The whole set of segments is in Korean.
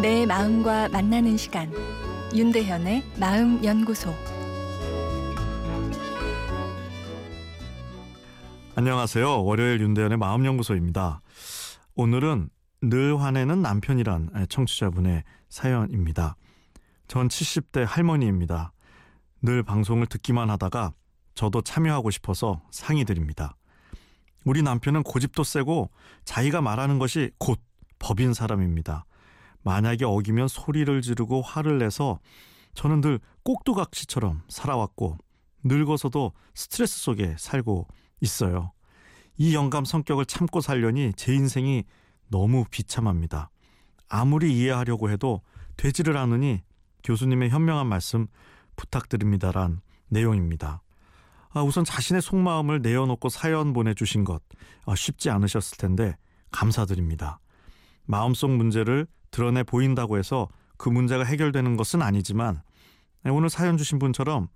내 마음과 만나는 시간 윤대현의 마음 연구소 안녕하세요. 월요일 윤대현의 마음 연구소입니다. 오늘은 늘 화내는 남편이란 청취자분의 사연입니다. 전 70대 할머니입니다. 늘 방송을 듣기만 하다가 저도 참여하고 싶어서 상의 드립니다. 우리 남편은 고집도 세고 자기가 말하는 것이 곧 법인 사람입니다. 만약에 어기면 소리를 지르고 화를 내서 저는 늘 꼭두각시처럼 살아왔고 늙어서도 스트레스 속에 살고 있어요. 이 영감 성격을 참고 살려니 제 인생이 너무 비참합니다. 아무리 이해하려고 해도 되지를 않으니 교수님의 현명한 말씀 부탁드립니다란 내용입니다. 아, 우선 자신의 속마음을 내어놓고 사연 보내주신 것 아, 쉽지 않으셨을 텐데 감사드립니다. 마음속 문제를 드러내 보인다고 해서 그 문제가 해결되는 것은 아니지만 네, 오늘 사연 주신 분처럼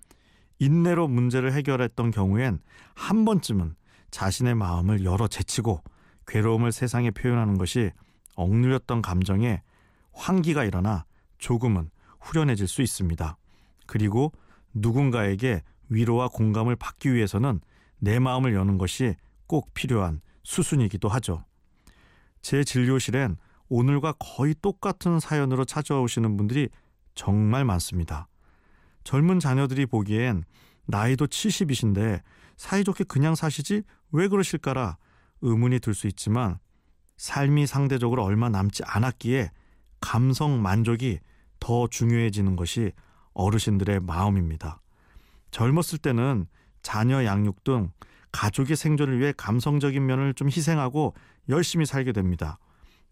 인내로 문제를 해결했던 경우엔 한 번쯤은 자신의 마음을 열어 제치고 괴로움을 세상에 표현하는 것이 억눌렸던 감정에 환기가 일어나 조금은 후련해질 수 있습니다. 그리고 누군가에게 위로와 공감을 받기 위해서는 내 마음을 여는 것이 꼭 필요한 수순이기도 하죠. 제 진료실엔 오늘과 거의 똑같은 사연으로 찾아오시는 분들이 정말 많습니다. 젊은 자녀들이 보기엔 나이도 70이신데 사이좋게 그냥 사시지 왜 그러실까라 의문이 들 수 있지만 삶이 상대적으로 얼마 남지 않았기에 감성 만족이 더 중요해지는 것이 어르신들의 마음입니다. 젊었을 때는 자녀 양육 등 가족의 생존을 위해 감성적인 면을 좀 희생하고 열심히 살게 됩니다.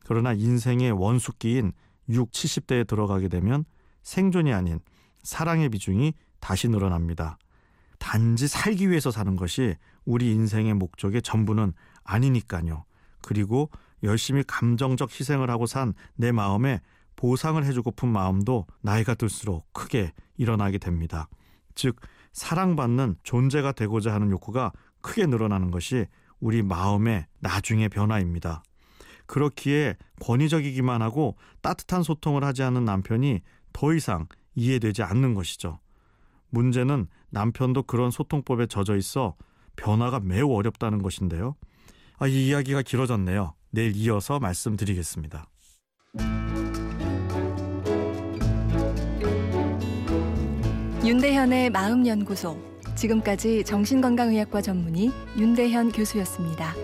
그러나 인생의 원숙기인 6, 70대에 들어가게 되면 생존이 아닌 사랑의 비중이 다시 늘어납니다. 단지 살기 위해서 사는 것이 우리 인생의 목적의 전부는 아니니까요. 그리고 열심히 감정적 희생을 하고 산 내 마음에 보상을 해주고픈 마음도 나이가 들수록 크게 일어나게 됩니다. 즉, 사랑받는 존재가 되고자 하는 욕구가 크게 늘어나는 것이 우리 마음의 나중의 변화입니다. 그렇기에 권위적이기만 하고 따뜻한 소통을 하지 않는 남편이 더 이상 이해되지 않는 것이죠. 문제는 남편도 그런 소통법에 젖어 있어 변화가 매우 어렵다는 것인데요. 아, 이 이야기가 길어졌네요. 내일 이어서 말씀드리겠습니다. 윤대현의 마음연구소. 지금까지 정신건강의학과 전문의 윤대현 교수였습니다.